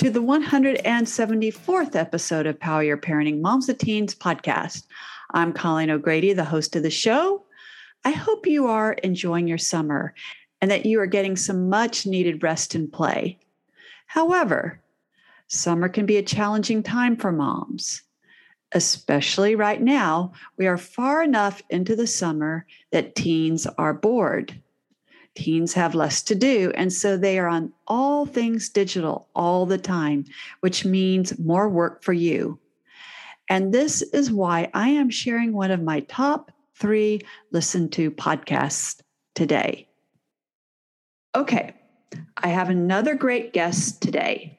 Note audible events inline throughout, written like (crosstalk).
to the 174th episode of Power Your Parenting Moms to Teens podcast. I'm Colleen O'Grady, the host of the show. I hope you are enjoying your summer and that you are getting some much needed rest and play. However, summer can be a challenging time for moms, especially right now. We are far enough into the summer that teens are bored teens have less to do. And so they are on all things digital all the time, which means more work for you. And this is why I am sharing one of my top three listen to podcasts today. Okay, I have another great guest today.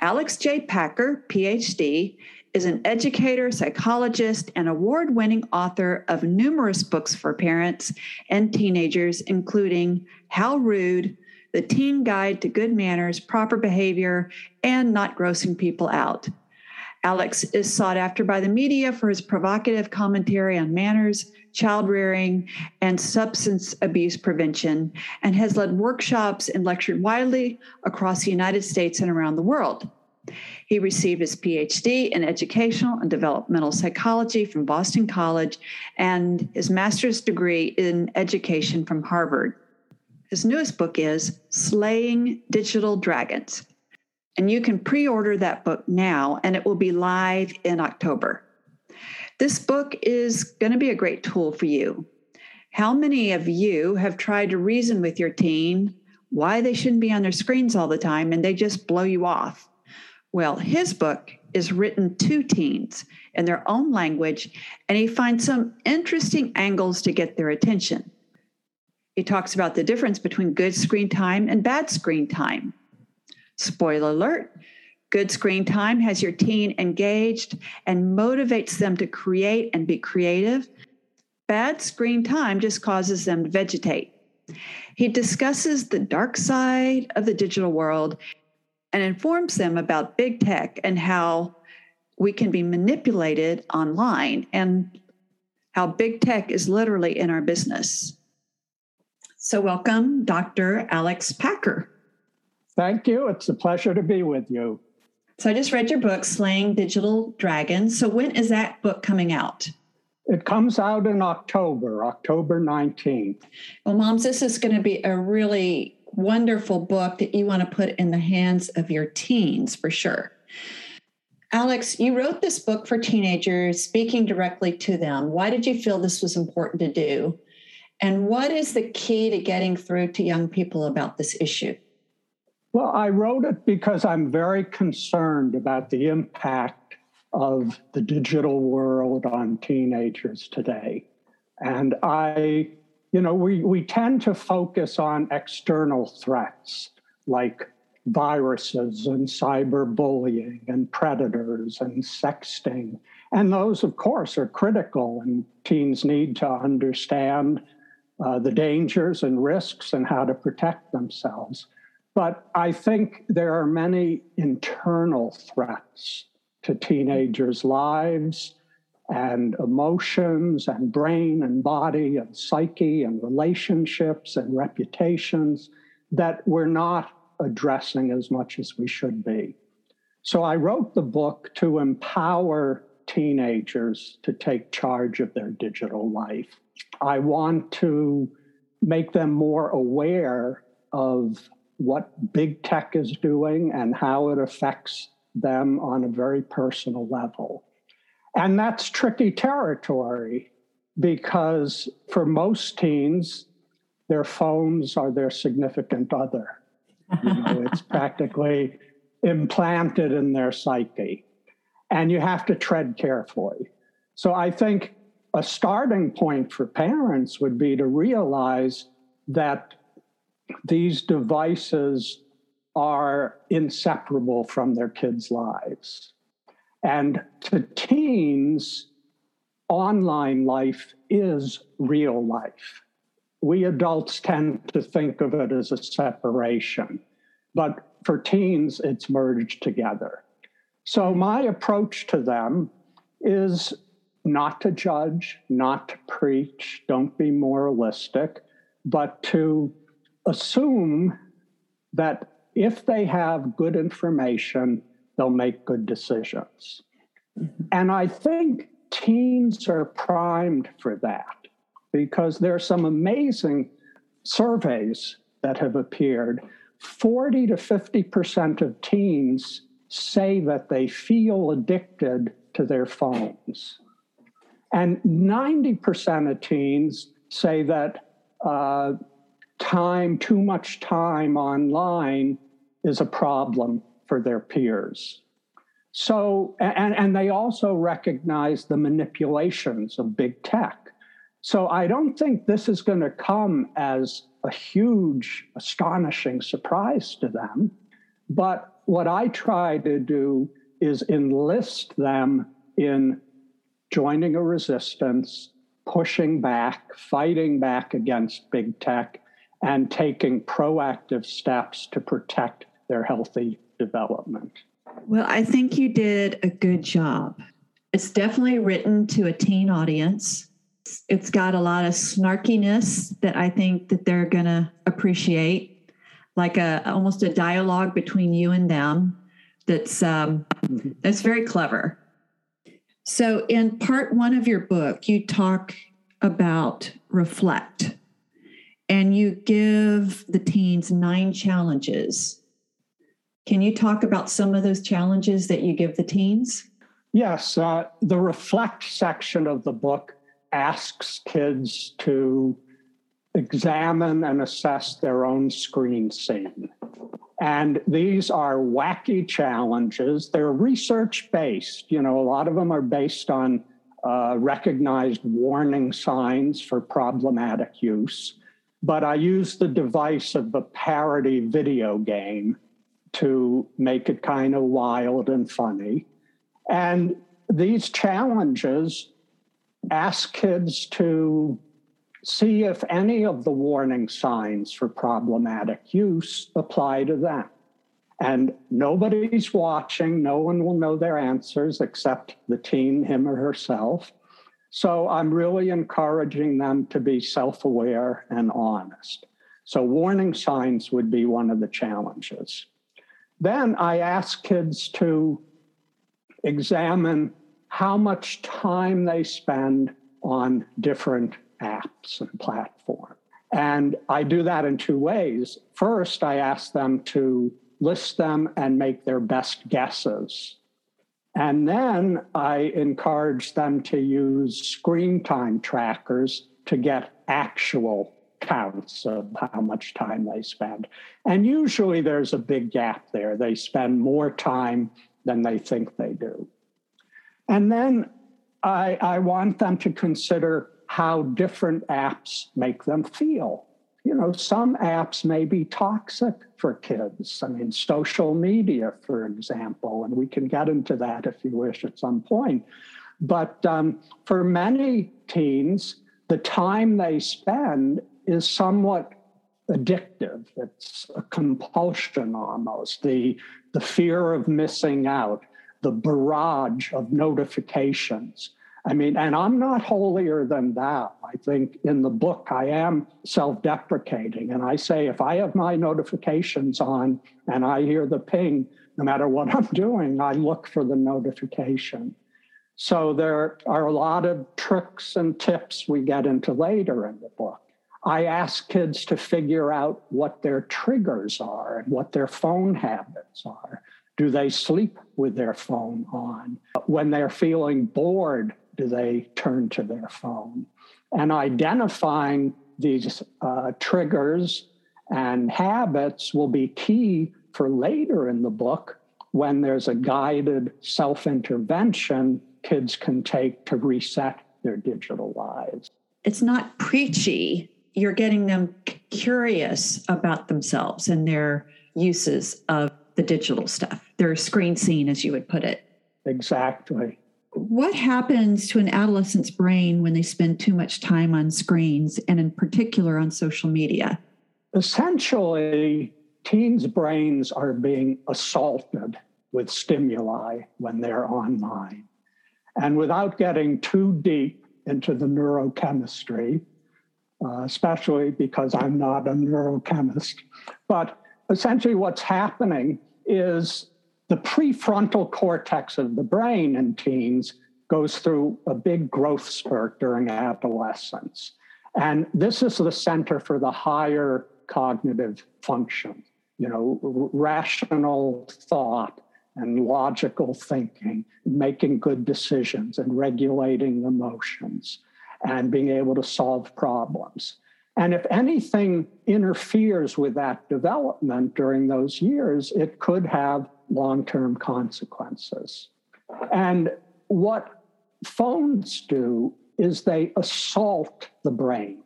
Alex J. Packer, PhD, is an educator, psychologist, and award winning author of numerous books for parents and teenagers, including How Rude, The Teen Guide to Good Manners, Proper Behavior, and Not Grossing People Out. Alex is sought after by the media for his provocative commentary on manners, child rearing, and substance abuse prevention, and has led workshops and lectured widely across the United States and around the world. He received his PhD in educational and developmental psychology from Boston College and his master's degree in education from Harvard. His newest book is Slaying Digital Dragons. And you can pre order that book now, and it will be live in October. This book is going to be a great tool for you. How many of you have tried to reason with your teen why they shouldn't be on their screens all the time and they just blow you off? Well, his book is written to teens in their own language, and he finds some interesting angles to get their attention. He talks about the difference between good screen time and bad screen time. Spoiler alert good screen time has your teen engaged and motivates them to create and be creative. Bad screen time just causes them to vegetate. He discusses the dark side of the digital world and informs them about big tech and how we can be manipulated online and how big tech is literally in our business. So, welcome, Dr. Alex Packer. Thank you. It's a pleasure to be with you. So, I just read your book, Slaying Digital Dragons. So, when is that book coming out? It comes out in October, October 19th. Well, moms, this is going to be a really wonderful book that you want to put in the hands of your teens for sure. Alex, you wrote this book for teenagers, speaking directly to them. Why did you feel this was important to do? And what is the key to getting through to young people about this issue? Well, I wrote it because I'm very concerned about the impact of the digital world on teenagers today. And I, you know, we, we tend to focus on external threats like viruses and cyberbullying and predators and sexting. And those, of course, are critical, and teens need to understand uh, the dangers and risks and how to protect themselves. But I think there are many internal threats to teenagers' lives and emotions and brain and body and psyche and relationships and reputations that we're not addressing as much as we should be. So I wrote the book to empower teenagers to take charge of their digital life. I want to make them more aware of what big tech is doing and how it affects them on a very personal level. And that's tricky territory because for most teens, their phones are their significant other. You know, it's (laughs) practically implanted in their psyche. And you have to tread carefully. So I think a starting point for parents would be to realize that these devices are inseparable from their kids' lives. And to teens, online life is real life. We adults tend to think of it as a separation, but for teens, it's merged together. So, my approach to them is not to judge, not to preach, don't be moralistic, but to assume that if they have good information, they'll make good decisions. Mm-hmm. And I think teens are primed for that because there are some amazing surveys that have appeared. 40 to 50% of teens say that they feel addicted to their phones. And 90% of teens say that uh, time, too much time online is a problem for their peers. So, and, and they also recognize the manipulations of big tech. So I don't think this is going to come as a huge, astonishing surprise to them. But what I try to do is enlist them in joining a resistance, pushing back, fighting back against big tech, and taking proactive steps to protect their healthy development. Well, I think you did a good job. It's definitely written to a teen audience. It's got a lot of snarkiness that I think that they're going to appreciate, like a almost a dialogue between you and them. That's um, that's very clever. So, in part one of your book, you talk about reflect and you give the teens nine challenges. Can you talk about some of those challenges that you give the teens? Yes. Uh, the reflect section of the book asks kids to examine and assess their own screen scene. And these are wacky challenges. They're research based. You know, a lot of them are based on uh, recognized warning signs for problematic use. But I use the device of the parody video game to make it kind of wild and funny. And these challenges ask kids to see if any of the warning signs for problematic use apply to them. And nobody's watching, no one will know their answers except the teen, him or herself. So I'm really encouraging them to be self aware and honest. So, warning signs would be one of the challenges. Then I ask kids to examine how much time they spend on different apps and platforms. And I do that in two ways. First, I ask them to list them and make their best guesses. And then I encourage them to use screen time trackers to get actual counts of how much time they spend. And usually there's a big gap there. They spend more time than they think they do. And then I, I want them to consider how different apps make them feel. You know, some apps may be toxic for kids. I mean, social media, for example, and we can get into that if you wish at some point. But um, for many teens, the time they spend is somewhat addictive. It's a compulsion almost. The, the fear of missing out, the barrage of notifications, I mean, and I'm not holier than thou. I think in the book, I am self deprecating. And I say, if I have my notifications on and I hear the ping, no matter what I'm doing, I look for the notification. So there are a lot of tricks and tips we get into later in the book. I ask kids to figure out what their triggers are and what their phone habits are. Do they sleep with their phone on? When they're feeling bored, do they turn to their phone? And identifying these uh, triggers and habits will be key for later in the book when there's a guided self intervention kids can take to reset their digital lives. It's not preachy. You're getting them curious about themselves and their uses of the digital stuff, their screen scene, as you would put it. Exactly. What happens to an adolescent's brain when they spend too much time on screens and in particular on social media? Essentially teens brains are being assaulted with stimuli when they're online. And without getting too deep into the neurochemistry uh, especially because i'm not a neurochemist but essentially what's happening is the prefrontal cortex of the brain in teens goes through a big growth spurt during adolescence. And this is the center for the higher cognitive function, you know, rational thought and logical thinking, making good decisions and regulating emotions and being able to solve problems. And if anything interferes with that development during those years, it could have long term consequences. And what phones do is they assault the brain.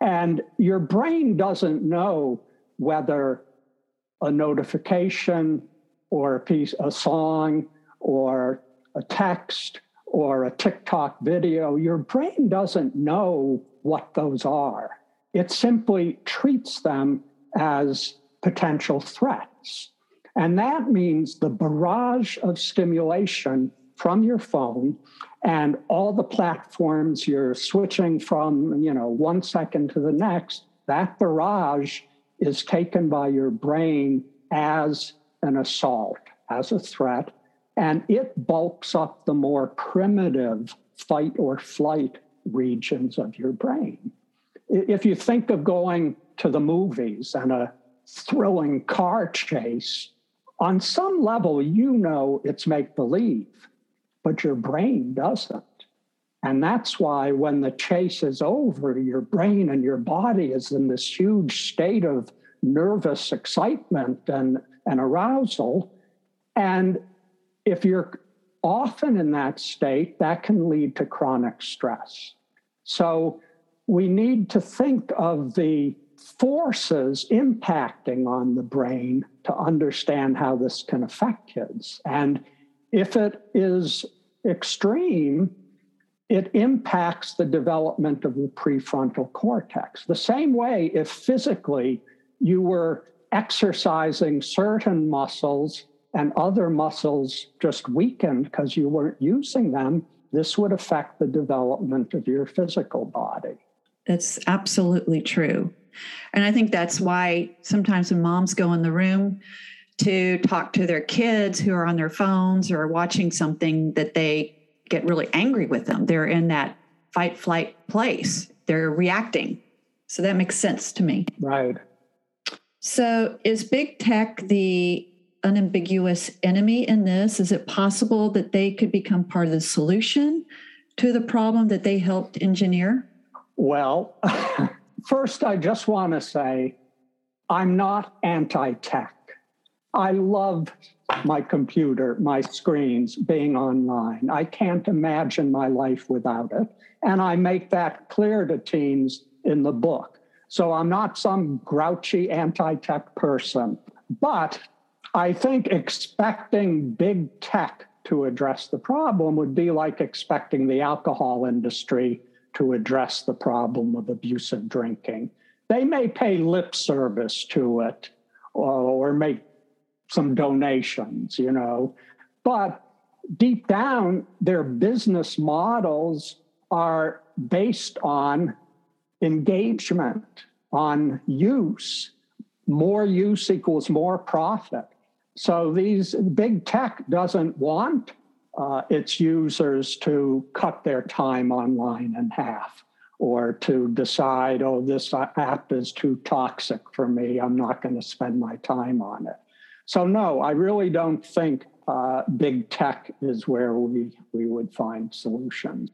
And your brain doesn't know whether a notification or a piece, a song or a text or a TikTok video, your brain doesn't know what those are. It simply treats them as potential threats. And that means the barrage of stimulation from your phone and all the platforms you're switching from, you know, one second to the next, that barrage is taken by your brain as an assault, as a threat, and it bulks up the more primitive fight or flight regions of your brain. If you think of going to the movies and a thrilling car chase, on some level, you know it's make believe, but your brain doesn't. And that's why when the chase is over, your brain and your body is in this huge state of nervous excitement and, and arousal. And if you're often in that state, that can lead to chronic stress. So we need to think of the forces impacting on the brain to understand how this can affect kids. And if it is extreme, it impacts the development of the prefrontal cortex. The same way, if physically you were exercising certain muscles and other muscles just weakened because you weren't using them, this would affect the development of your physical body. That's absolutely true. And I think that's why sometimes when moms go in the room to talk to their kids who are on their phones or watching something that they get really angry with them. They're in that fight flight place. They're reacting. So that makes sense to me. Right. So is big tech the unambiguous enemy in this? Is it possible that they could become part of the solution to the problem that they helped engineer? Well, (laughs) first, I just want to say I'm not anti tech. I love my computer, my screens, being online. I can't imagine my life without it. And I make that clear to teens in the book. So I'm not some grouchy anti tech person. But I think expecting big tech to address the problem would be like expecting the alcohol industry to address the problem of abusive drinking. They may pay lip service to it or, make some donations, you know, but deep down, their business models are based on engagement, on use. More use equals more profit. So these big tech doesn't want uh, its users to cut their time online in half or to decide, oh, this app is too toxic for me. I'm not going to spend my time on it. So, no, I really don't think uh, big tech is where we, we would find solutions.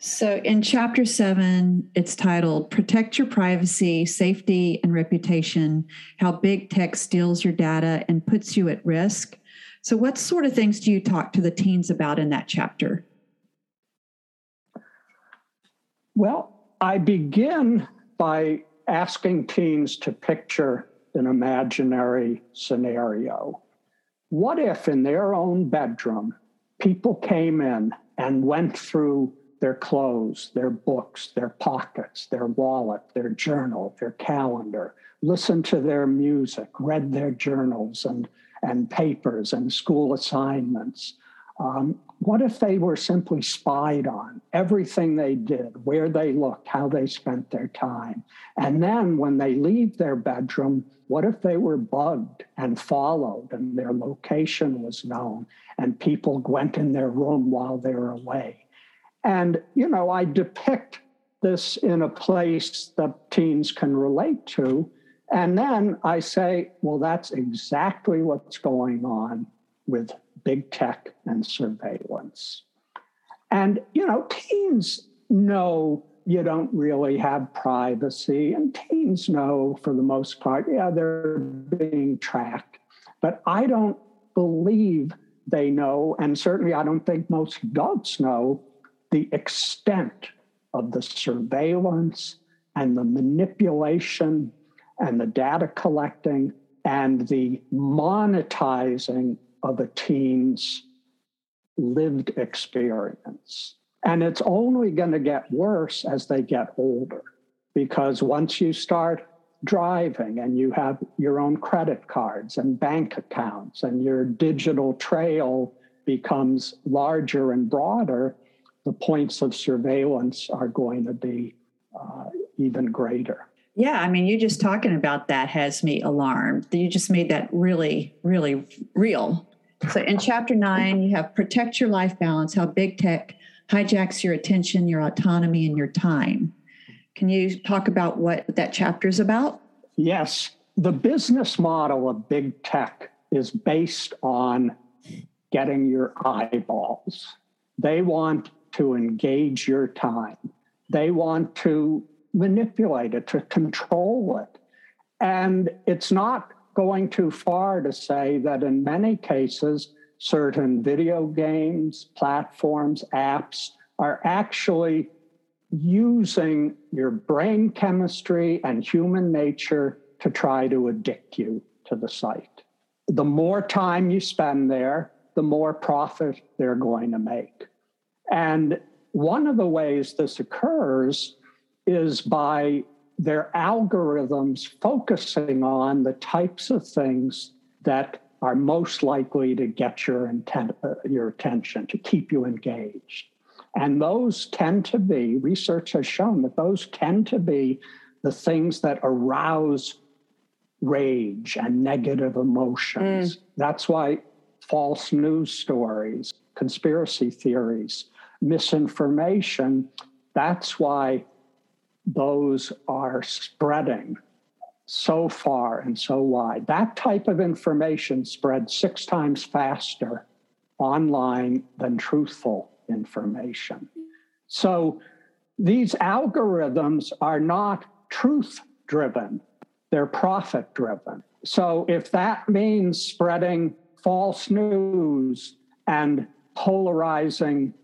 So, in chapter seven, it's titled Protect Your Privacy, Safety, and Reputation How Big Tech Steals Your Data and Puts You at Risk. So, what sort of things do you talk to the teens about in that chapter? Well, I begin by asking teens to picture an imaginary scenario. What if in their own bedroom, people came in and went through their clothes, their books, their pockets, their wallet, their journal, their calendar, listened to their music, read their journals and, and papers and school assignments. Um, what if they were simply spied on? Everything they did, where they looked, how they spent their time. And then when they leave their bedroom, what if they were bugged and followed and their location was known and people went in their room while they were away? And, you know, I depict this in a place that teens can relate to. And then I say, well, that's exactly what's going on with big tech and surveillance. And, you know, teens know you don't really have privacy, and teens know for the most part, yeah, they're being tracked. But I don't believe they know, and certainly I don't think most adults know the extent of the surveillance and the manipulation and the data collecting and the monetizing of a teen's lived experience. And it's only going to get worse as they get older because once you start driving and you have your own credit cards and bank accounts and your digital trail becomes larger and broader, the points of surveillance are going to be uh, even greater. Yeah, I mean, you just talking about that has me alarmed. You just made that really, really real. So in chapter nine, you have protect your life balance, how big tech hijacks your attention, your autonomy, and your time. Can you talk about what that chapter is about? Yes. The business model of big tech is based on getting your eyeballs. They want to engage your time. They want to manipulate it, to control it. And it's not going too far to say that in many cases, certain video games, platforms, apps are actually using your brain chemistry and human nature to try to addict you to the site. The more time you spend there, the more profit they're going to make. And one of the ways this occurs is by their algorithms focusing on the types of things that are most likely to get your intent, uh, your attention, to keep you engaged. And those tend to be, research has shown that those tend to be the things that arouse rage and negative emotions. Mm. That's why false news stories, conspiracy theories, misinformation, that's why those are spreading so far and so wide. That type of information spreads six times faster online than truthful information. So these algorithms are not truth driven, they're profit driven. So if that means spreading false news and polarizing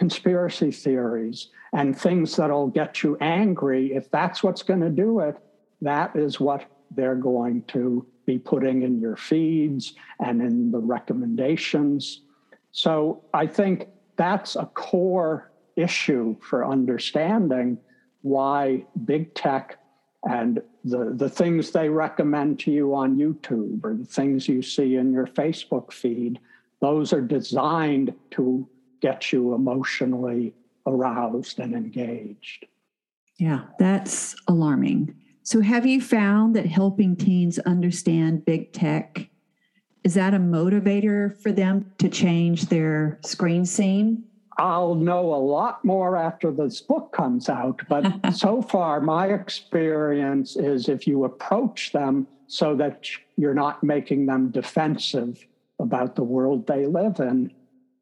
conspiracy theories and things that'll get you angry, if that's what's going to do it, that is what they're going to be putting in your feeds and in the recommendations. So I think that's a core issue for understanding why big tech and the, the things they recommend to you on YouTube or the things you see in your Facebook feed, those are designed to get you emotionally aroused and engaged. Yeah, that's alarming. So, have you found that helping teens understand big tech is that a motivator for them to change their screen scene? I'll know a lot more after this book comes out, but (laughs) so far, my experience is if you approach them so that you're not making them defensive about the world they live in,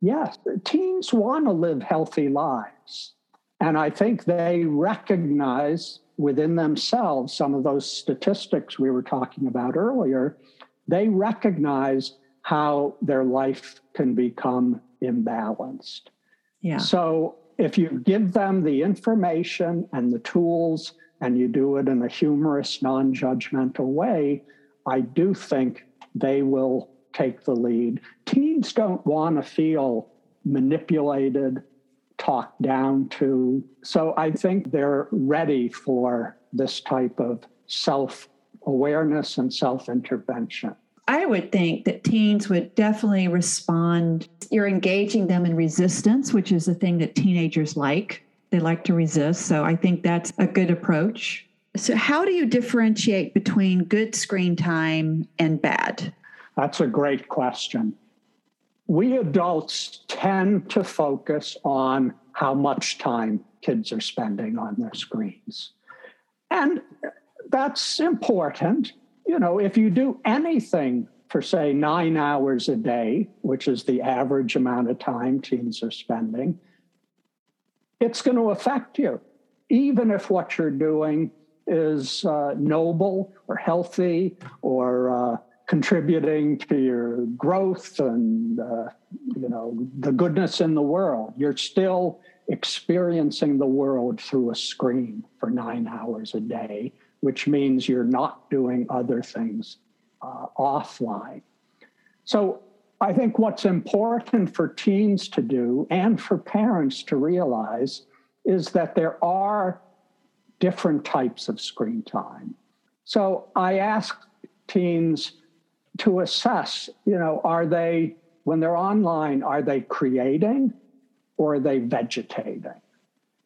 yes, teens want to live healthy lives. And I think they recognize within themselves some of those statistics we were talking about earlier. They recognize how their life can become imbalanced. Yeah. So if you give them the information and the tools and you do it in a humorous, non judgmental way, I do think they will take the lead. Teens don't want to feel manipulated, talked down to. So I think they're ready for this type of self awareness and self intervention. I would think that teens would definitely respond. You're engaging them in resistance, which is a thing that teenagers like. They like to resist. So I think that's a good approach. So, how do you differentiate between good screen time and bad? That's a great question. We adults tend to focus on how much time kids are spending on their screens. And that's important you know, if you do anything for, say, nine hours a day, which is the average amount of time teens are spending, it's going to affect you, even if what you're doing is uh, noble or healthy or uh, contributing to your growth and uh, you know the goodness in the world. You're still experiencing the world through a screen for nine hours a day which means you're not doing other things uh, offline. So I think what's important for teens to do and for parents to realize is that there are different types of screen time. So I ask teens to assess, you know, are they, when they're online, are they creating or are they vegetating?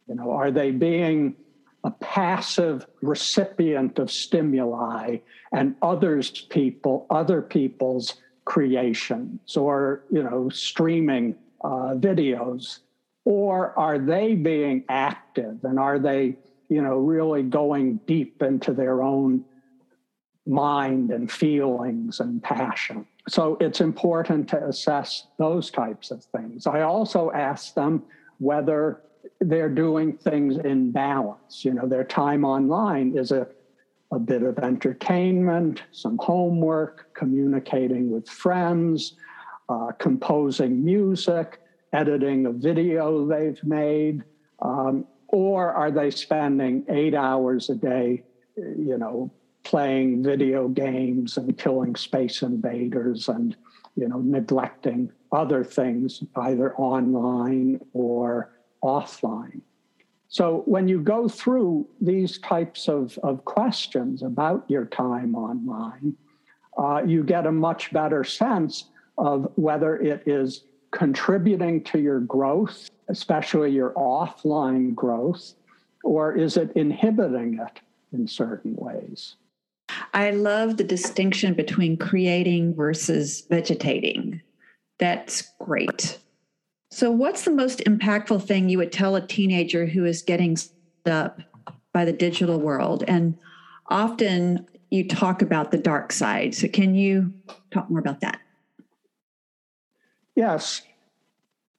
You know, are they being a passive recipient of stimuli and others people other people's creations or you know streaming uh, videos or are they being active and are they you know really going deep into their own mind and feelings and passion so it's important to assess those types of things i also ask them whether they're doing things in balance. You know, their time online is a, a bit of entertainment, some homework, communicating with friends, uh, composing music, editing a video they've made, um, or are they spending eight hours a day, you know, playing video games and killing space invaders and, you know, neglecting other things either online or offline. So when you go through these types of, of questions about your time online, uh, you get a much better sense of whether it is contributing to your growth, especially your offline growth, or is it inhibiting it? in certain ways. I love the distinction between creating versus vegetating. That's great. So, what's the most impactful thing you would tell a teenager who is getting up by the digital world? And often you talk about the dark side. So, can you talk more about that? Yes.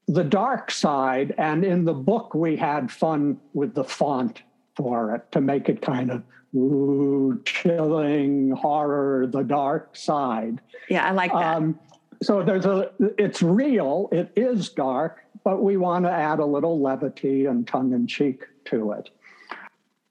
The dark side, and in the book, we had fun with the font for it to make it kind of ooh, chilling horror, the dark side. Yeah, I like that. Um, so there's a, it's real, it is dark, but we want to add a little levity and tongue in cheek to it.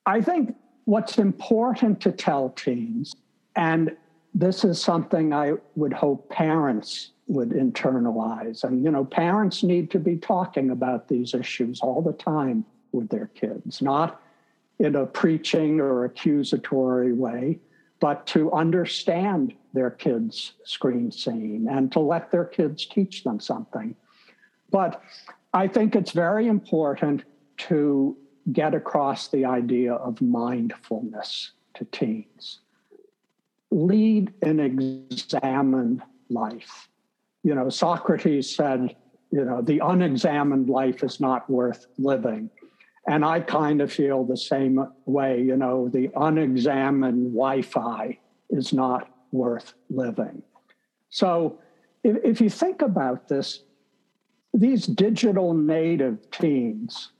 I think what's important to tell teens, and this is something I would hope parents would internalize. And, you know, parents need to be talking about these issues all the time with their kids, not in a preaching or accusatory way, but to understand their kids' screen scene and to let their kids teach them something. But I think it's very important to get across the idea of mindfulness to teens. Lead an examined life. You know, Socrates said, you know, the unexamined life is not worth living. And I kind of feel the same way. You know, the unexamined Wi Fi is not worth living. So if, if you think about this, these digital native teens,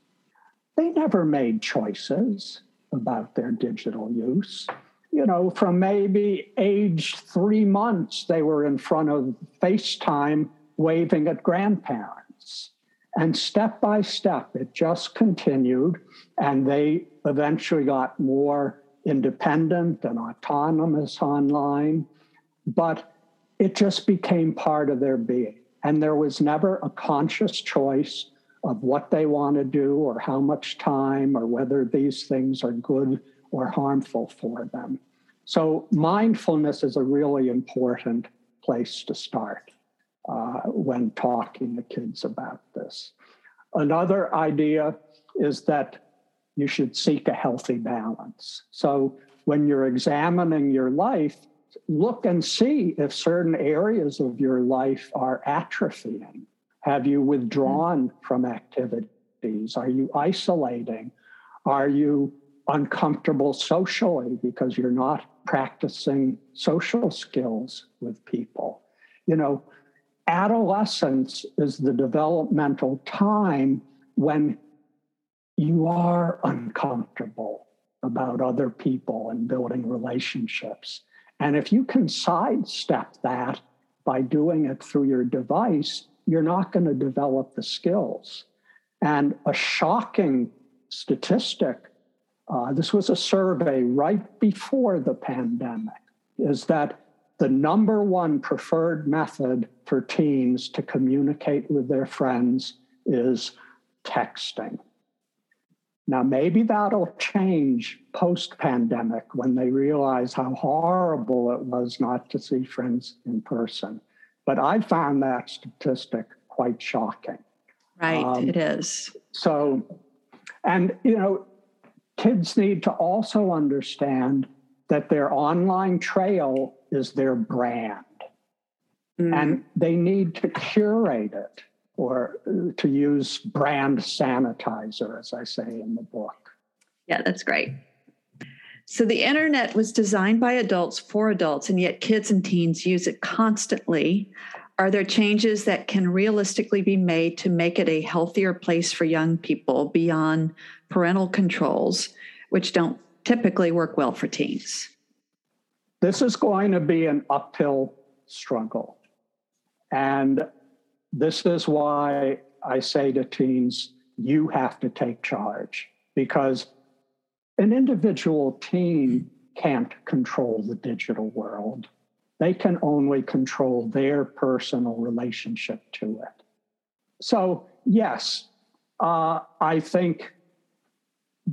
they never made choices about their digital use. You know, from maybe age three months, they were in front of FaceTime waving at grandparents. And step by step, it just continued. And they eventually got more independent and autonomous online. But it just became part of their being. And there was never a conscious choice of what they want to do or how much time or whether these things are good or harmful for them. So, mindfulness is a really important place to start uh, when talking to kids about this. Another idea is that you should seek a healthy balance. So, when you're examining your life, look and see if certain areas of your life are atrophying. Have you withdrawn from activities? Are you isolating? Are you uncomfortable socially because you're not practicing social skills with people? You know, adolescence is the developmental time when you are uncomfortable about other people and building relationships. And if you can sidestep that by doing it through your device, you're not going to develop the skills. And a shocking statistic uh, this was a survey right before the pandemic is that the number one preferred method for teens to communicate with their friends is texting. Now, maybe that'll change post pandemic when they realize how horrible it was not to see friends in person. But I found that statistic quite shocking. Right, um, it is. So, and, you know, kids need to also understand that their online trail is their brand. Mm. And they need to curate it or to use brand sanitizer, as I say in the book. Yeah, that's great. So the internet was designed by adults for adults, and yet kids and teens use it constantly. Are there changes that can realistically be made to make it a healthier place for young people beyond parental controls, which don't typically work well for teens? This is going to be an uphill struggle. And this is why I say to teens, you have to take charge because an individual teen can't control the digital world. They can only control their personal relationship to it. So, yes, uh, I think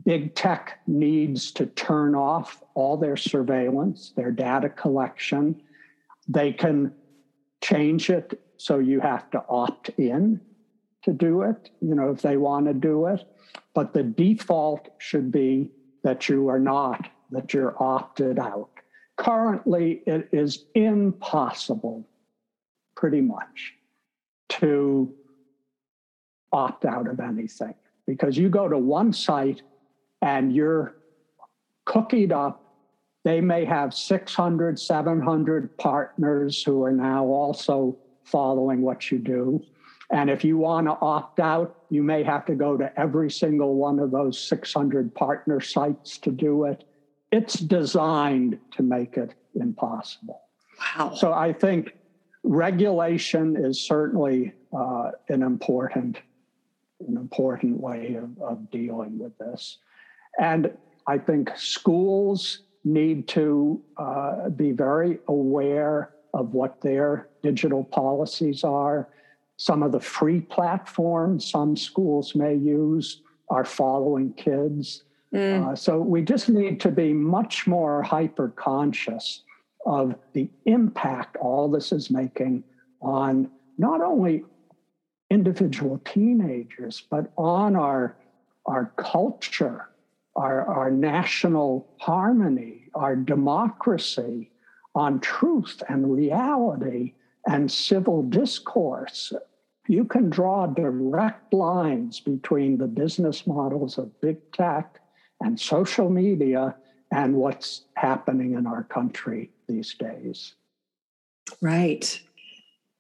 big tech needs to turn off all their surveillance, their data collection. They can change it so you have to opt in to do it, you know, if they want to do it. But the default should be that you are not that you're opted out. Currently, it is impossible, pretty much, to opt out of anything because you go to one site and you're cookied up. They may have 600, 700 partners who are now also following what you do. And if you want to opt out, you may have to go to every single one of those 600 partner sites to do it. It's designed to make it impossible. Wow. So I think regulation is certainly uh, an important an important way of, of dealing with this. And I think schools need to uh, be very aware of what their digital policies are. Some of the free platforms some schools may use are following kids. Mm. Uh, so we just need to be much more hyper conscious of the impact all this is making on not only individual teenagers, but on our, our culture, our, our national harmony, our democracy, on truth and reality and civil discourse. You can draw direct lines between the business models of big tech and social media and what's happening in our country these days. Right.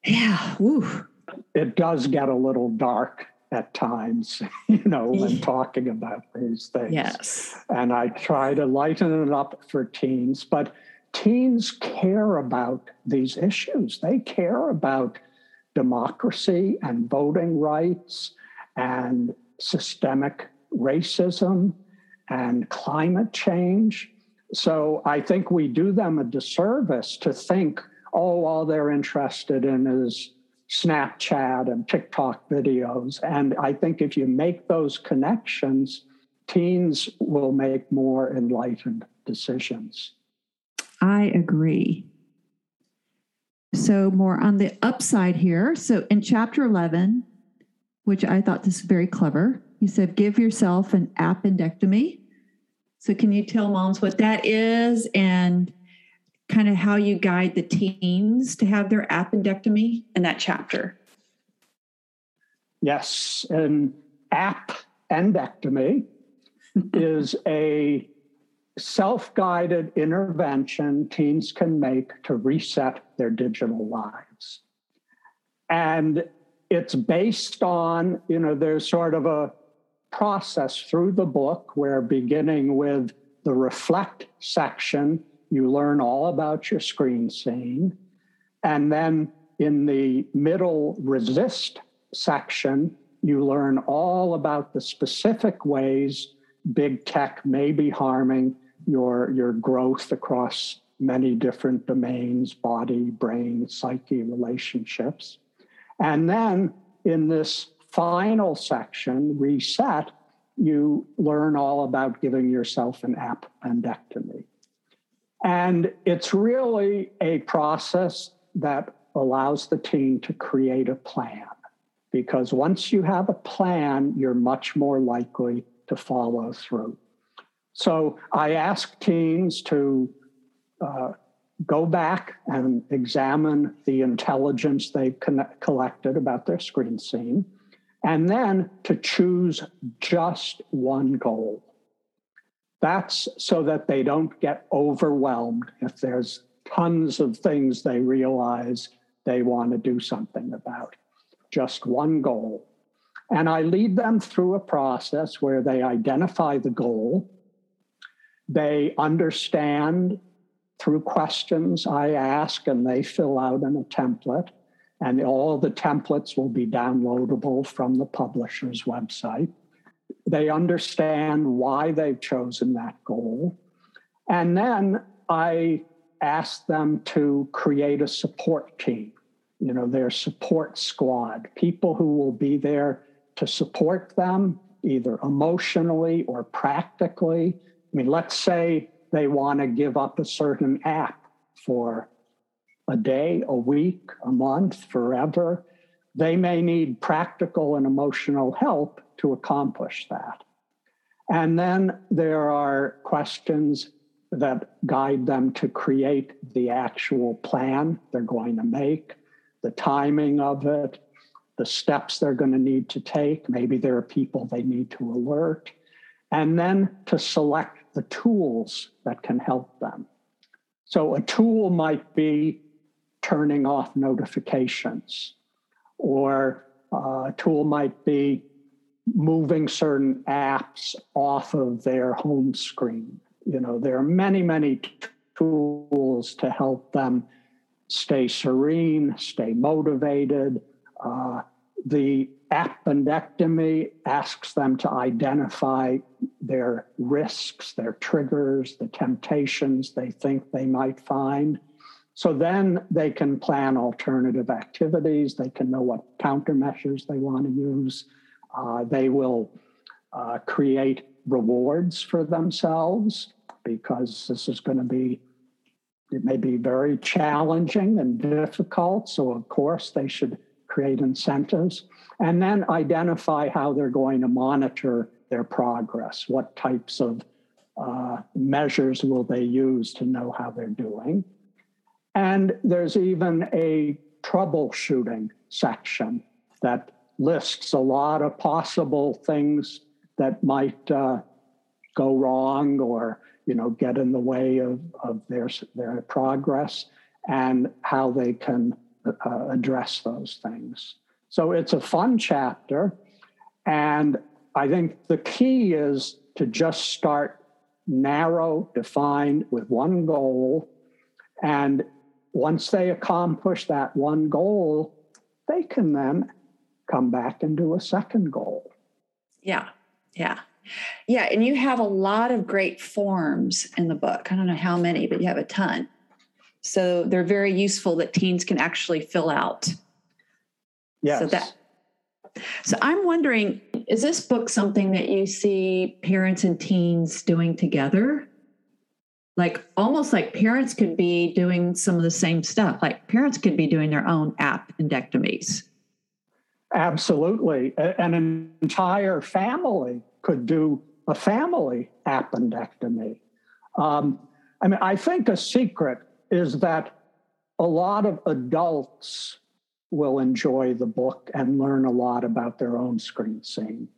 Yeah. Woo it does get a little dark at times, (laughs) you know, when talking about these things. Yes. And I try to lighten it up for teens, but teens care about these issues. They care about democracy and voting rights and systemic racism and climate change. So I think we do them a disservice to think, oh, all they're interested in is Snapchat and TikTok videos. And I think if you make those connections, teens will make more enlightened decisions. I agree. So, more on the upside here. So, in chapter 11, which I thought this is very clever, you said, give yourself an appendectomy. So, can you tell moms what that is and kind of how you guide the teens to have their appendectomy in that chapter. Yes, an appendectomy (laughs) is a self guided intervention teens can make to reset their digital lives. And it's based on, you know, there's sort of a process through the book where beginning with the reflect section you learn all about your screen scene. And then in the middle resist section, you learn all about the specific ways big tech may be harming your, your growth across many different domains body, brain, psyche, relationships. And then in this final section, reset, you learn all about giving yourself an appendectomy. And it's really a process that allows the team to create a plan. Because once you have a plan, you're much more likely to follow through. So I ask teams to uh, go back and examine the intelligence they've collected about their screen scene, and then to choose just one goal. That's so that they don't get overwhelmed if there's tons of things they realize they want to do something about. Just one goal. And I lead them through a process where they identify the goal, they understand through questions I ask, and they fill out in a template. And all the templates will be downloadable from the publisher's website. They understand why they've chosen that goal. And then I ask them to create a support team, you know, their support squad, people who will be there to support them either emotionally or practically. I mean, let's say they want to give up a certain app for a day, a week, a month, forever. They may need practical and emotional help to accomplish that. And then there are questions that guide them to create the actual plan they're going to make, the timing of it, the steps they're going to need to take. Maybe there are people they need to alert, and then to select the tools that can help them. So a tool might be turning off notifications, or uh, a tool might be moving certain apps off of their home screen. You know, there are many, many tools to help them stay serene, stay motivated. Uh, the appendectomy asks them to identify their risks, their triggers, the temptations they think they might find. So then they can plan alternative activities, they can know what countermeasures they want to use. Uh, they will uh, create rewards for themselves because this is going to be, it may be very challenging and difficult. So, of course, they should create incentives and then identify how they're going to monitor their progress. What types of uh, measures will they use to know how they're doing? And there's even a troubleshooting section that lists a lot of possible things that might uh, go wrong or you know get in the way of, of their their progress and how they can uh, address those things. So it's a fun chapter, and I think the key is to just start narrow, defined with one goal, and once they accomplish that one goal, they can then come back and do a second goal. Yeah, yeah. Yeah, and you have a lot of great forms in the book. I don't know how many, but you have a ton. So they're very useful that teens can actually fill out. Yes. So that so I'm wondering, is this book something that you see parents and teens doing together? Like almost like parents could be doing some of the same stuff. Like parents could be doing their own app appendectomies. Absolutely. An entire family could do a family appendectomy. Um, I mean, I think a secret is that a lot of adults will enjoy the book and learn a lot about their own screen scene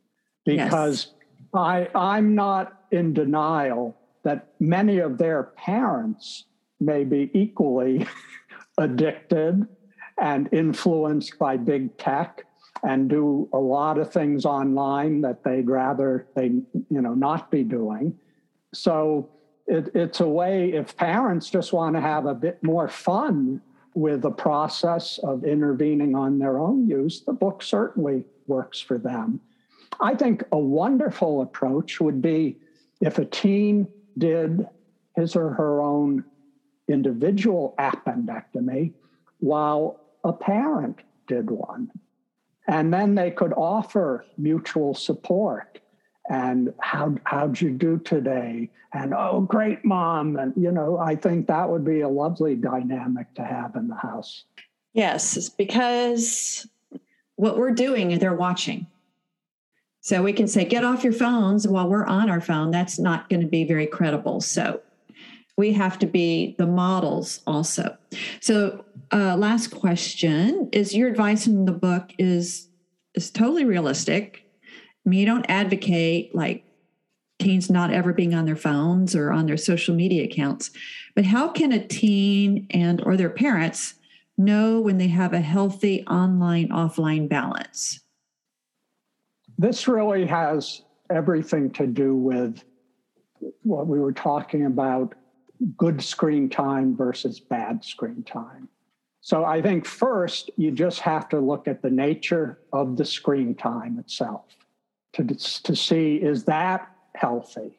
because yes. I, I'm not in denial that many of their parents may be equally (laughs) addicted and influenced by big tech and do a lot of things online that they'd rather they you know not be doing. So it, it's a way if parents just want to have a bit more fun with the process of intervening on their own use the book certainly works for them. I think a wonderful approach would be if a teen did his or her own individual appendectomy while a parent did one and then they could offer mutual support. And how how'd you do today? And oh great mom. And you know i think that would be a lovely dynamic to have in the house. Yes because what we're doing they're watching. So we can say get off your phones while we're on our phone. That's not going to be very credible. So we have to be the models also so uh, last question is your advice in the book is is totally realistic. I mean, you don't advocate like teens not ever being on their phones or on their social media accounts, but how can a teen and or their parents know when they have a healthy online offline balance? This really has everything to do with what we were talking about good screen time versus bad screen time. So I think first, you just have to look at the nature of the screen time itself to, to see is that healthy?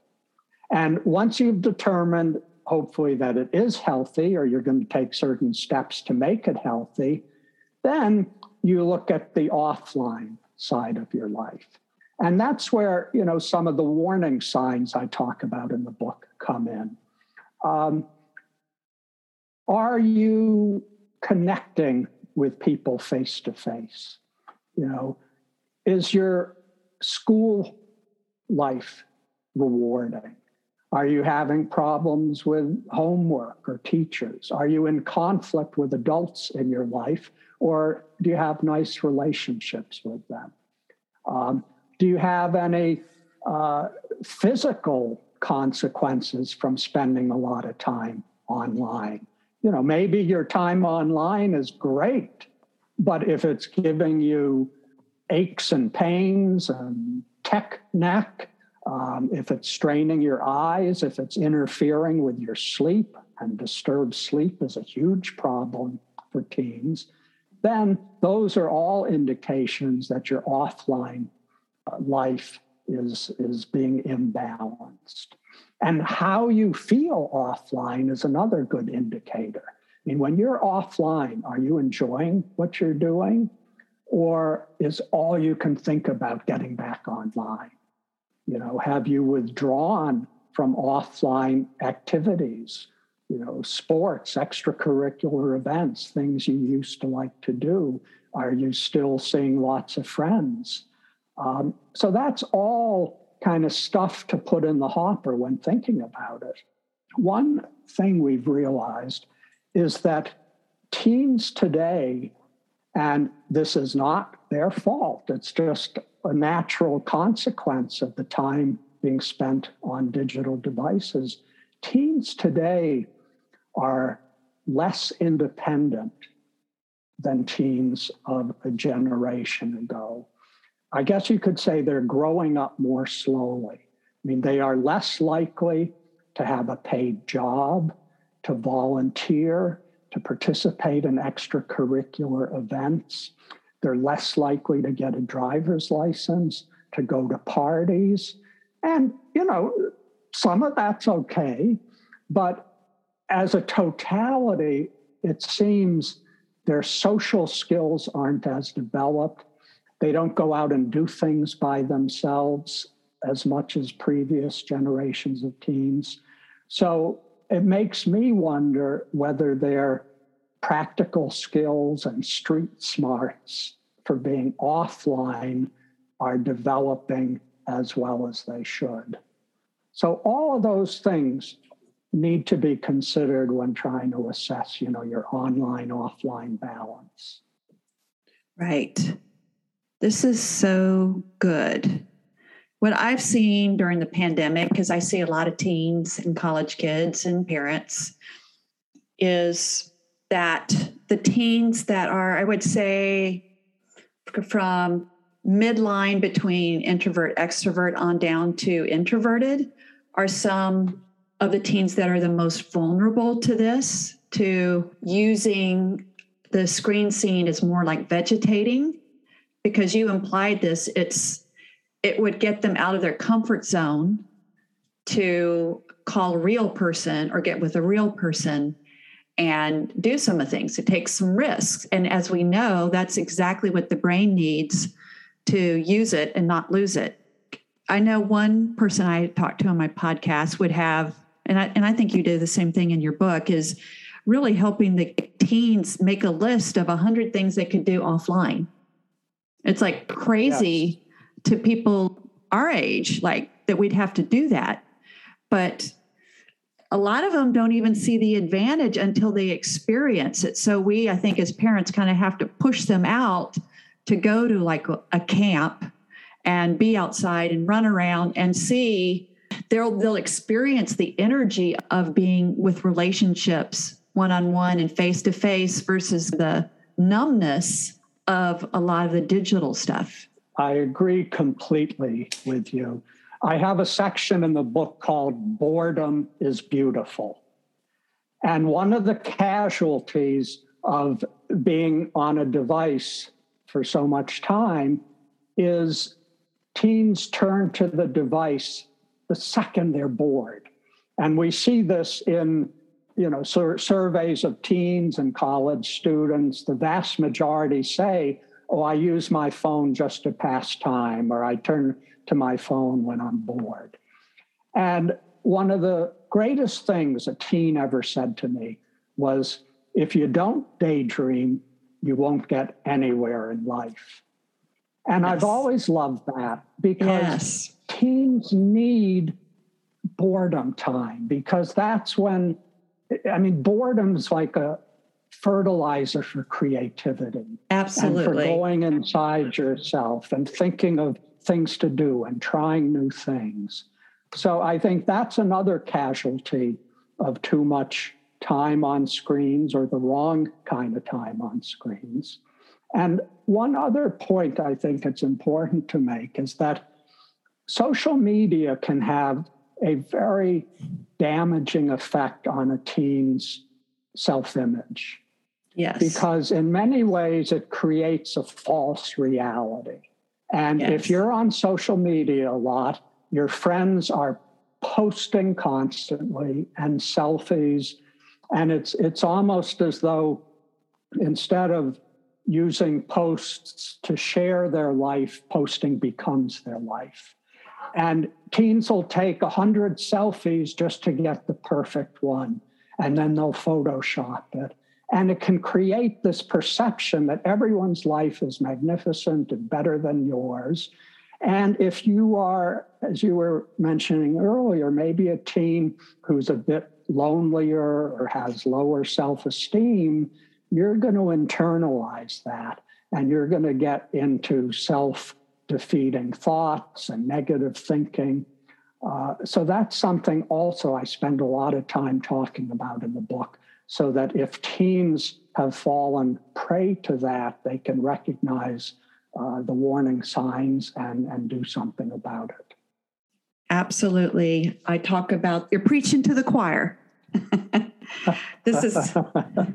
And once you've determined, hopefully, that it is healthy, or you're going to take certain steps to make it healthy, then you look at the offline side of your life. And that's where, you know, some of the warning signs I talk about in the book come in. Um, are you connecting with people face to face? You know, is your school life rewarding? Are you having problems with homework or teachers? Are you in conflict with adults in your life? Or do you have nice relationships with them? Um, do you have any uh, physical consequences from spending a lot of time online? You know, maybe your time online is great, but if it's giving you aches and pains and tech neck, um, if it's straining your eyes, if it's interfering with your sleep, and disturbed sleep is a huge problem for teens, then those are all indications that your offline uh, life is, is being imbalanced. And how you feel offline is another good indicator. I mean, when you're offline, are you enjoying what you're doing? Or is all you can think about getting back online? You know, have you withdrawn from offline activities? You know, sports, extracurricular events, things you used to like to do. Are you still seeing lots of friends? Um, so that's all kind of stuff to put in the hopper when thinking about it. One thing we've realized is that teens today, and this is not their fault, it's just a natural consequence of the time being spent on digital devices. Teens today are less independent than teens of a generation ago. I guess you could say they're growing up more slowly. I mean, they are less likely to have a paid job, to volunteer, to participate in extracurricular events. They're less likely to get a driver's license, to go to parties. And, you know, some of that's okay. But as a totality, it seems their social skills aren't as developed. They don't go out and do things by themselves as much as previous generations of teens. So it makes me wonder whether their practical skills and street smarts for being offline are developing as well as they should. So all of those things need to be considered when trying to assess, you know, your online offline balance. Right. This is so good. What I've seen during the pandemic, because I see a lot of teens and college kids and parents, is that the teens that are, I would say, from midline between introvert, extrovert on down to introverted are some of the teens that are the most vulnerable to this, to using the screen scene is more like vegetating because you implied this it's it would get them out of their comfort zone to call a real person or get with a real person and do some of the things. It takes some risks. And as we know, that's exactly what the brain needs to use it and not lose it. I know one person I talked to on my podcast would have, and I, and I think you do the same thing in your book, is really helping the teens make a list of 100 things they could do offline. It's like crazy yes. to people our age, like that we'd have to do that. But a lot of them don't even see the advantage until they experience it. So we, I think, as parents, kind of have to push them out to go to like a camp and be outside and run around and see they'll they'll experience the energy of being with relationships one on one and face to face versus the numbness of a lot of the digital stuff. I agree completely with you. I have a section in the book called Boredom is Beautiful. And one of the casualties of being on a device for so much time is teens turn to the device the second they're bored. And we see this in you know sur- surveys of teens and college students the vast majority say oh i use my phone just to pass time or i turn to my phone when I'm bored. And one of the greatest things a teen ever said to me was if you don't daydream, you won't get anywhere in life. And yes. I've always loved that because yes. teens need boredom time because that's when, I mean, boredom's like a fertilizer for creativity. Absolutely. And for going inside yourself and thinking of things to do and trying new things. So I think that's another casualty of too much time on screens or the wrong kind of time on screens. And one other point I think it's important to make is that social media can have a very damaging effect on a teen's self image. Yes. Because in many ways, it creates a false reality. And yes. if you're on social media a lot, your friends are posting constantly and selfies. And it's, it's almost as though instead of using posts to share their life, posting becomes their life. And teens will take 100 selfies just to get the perfect one, and then they'll Photoshop it. And it can create this perception that everyone's life is magnificent and better than yours. And if you are, as you were mentioning earlier, maybe a teen who's a bit lonelier or has lower self esteem, you're going to internalize that and you're going to get into self defeating thoughts and negative thinking. Uh, so that's something also I spend a lot of time talking about in the book, so that if teens have fallen prey to that, they can recognize uh, the warning signs and, and do something about it. Absolutely. I talk about you're preaching to the choir. (laughs) this is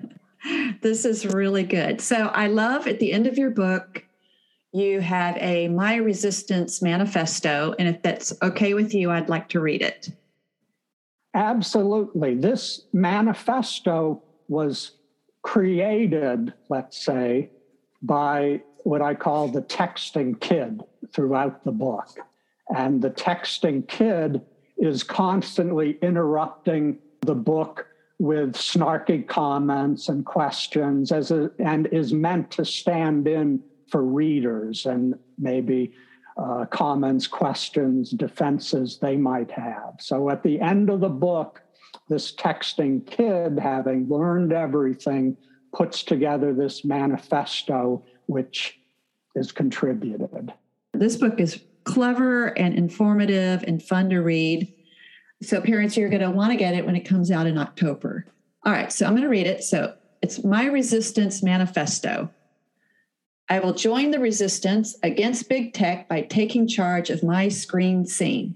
(laughs) this is really good. So I love at the end of your book you have a My Resistance Manifesto. And if that's okay with you, I'd like to read it. Absolutely. This manifesto was created, let's say, by what I call the texting kid throughout the book. And the texting kid is constantly interrupting the book with snarky comments and questions as a, and is meant to stand in for readers and maybe uh, comments, questions, defenses they might have. So at the end of the book, this texting kid, having learned everything, puts together this manifesto, which is contributed. This book is clever and informative and fun to read. So, parents, you're going to want to get it when it comes out in October. All right, so I'm going to read it. So, it's My Resistance Manifesto. I will join the resistance against big tech by taking charge of my screen scene.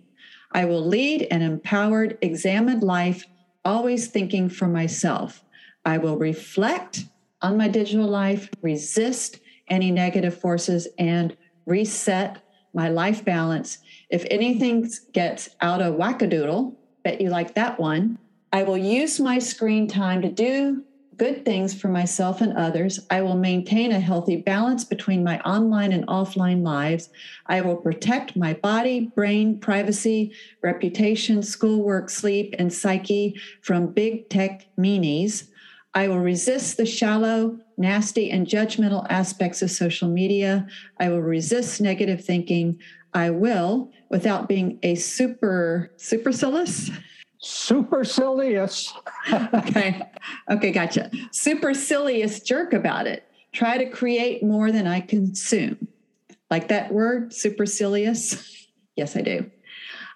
I will lead an empowered, examined life, always thinking for myself. I will reflect on my digital life, resist any negative forces, and reset my life balance. If anything gets out of wackadoodle, bet you like that one, I will use my screen time to do good things for myself and others. I will maintain a healthy balance between my online and offline lives. I will protect my body, brain, privacy, reputation, schoolwork, sleep, and psyche from big tech meanies. I will resist the shallow, nasty, and judgmental aspects of social media. I will resist negative thinking. I will, without being a super supercilious, supercilious. (laughs) okay. Okay, gotcha. Supercilious jerk about it. Try to create more than I consume. Like that word, supercilious? (laughs) yes, I do.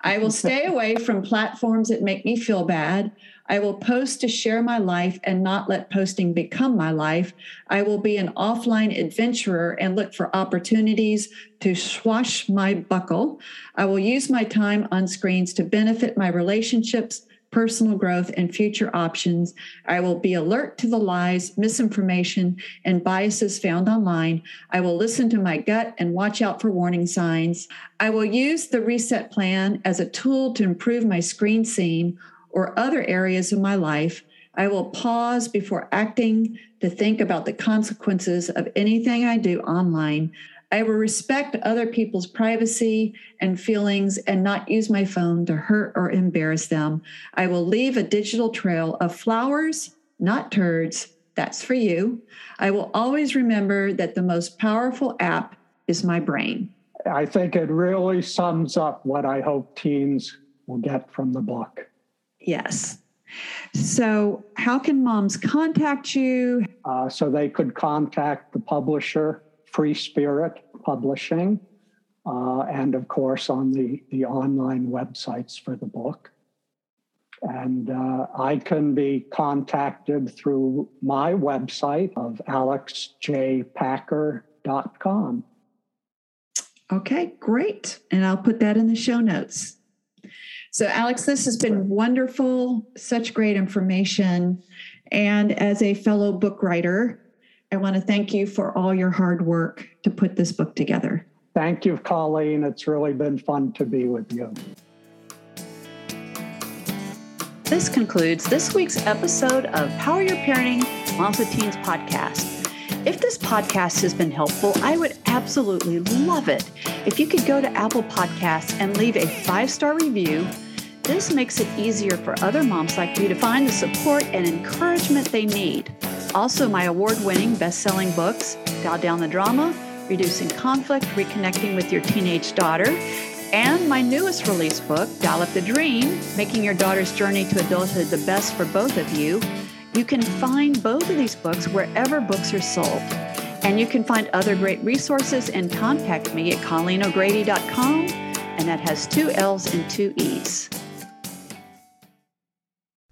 I will stay away from platforms that make me feel bad. I will post to share my life and not let posting become my life. I will be an offline adventurer and look for opportunities to swash my buckle. I will use my time on screens to benefit my relationships, personal growth, and future options. I will be alert to the lies, misinformation, and biases found online. I will listen to my gut and watch out for warning signs. I will use the reset plan as a tool to improve my screen scene or other areas of my life, I will pause before acting to think about the consequences of anything I do online. I will respect other people's privacy and feelings and not use my phone to hurt or embarrass them. I will leave a digital trail of flowers, not turds. That's for you. I will always remember that the most powerful app is my brain. I think it really sums up what I hope teens will get from the book. Yes. So, how can moms contact you? Uh, so they could contact the publisher, Free Spirit Publishing, uh, and of course on the, the online websites for the book. And uh, I can be contacted through my website of alexjpacker.com. Okay, great. And I'll put that in the show notes. So, Alex, this has been wonderful, such great information. And as a fellow book writer, I want to thank you for all your hard work to put this book together. Thank you, Colleen. It's really been fun to be with you. This concludes this week's episode of Power Your Parenting Moms with Teens podcast. If this podcast has been helpful, I would absolutely love it if you could go to Apple Podcasts and leave a five star review. This makes it easier for other moms like you to find the support and encouragement they need. Also, my award winning best selling books, Dial Down the Drama, Reducing Conflict, Reconnecting with Your Teenage Daughter, and my newest release book, Dial Up the Dream Making Your Daughter's Journey to Adulthood the Best for Both of You. You can find both of these books wherever books are sold. And you can find other great resources and contact me at ColleenO'Grady.com, and that has two L's and two E's.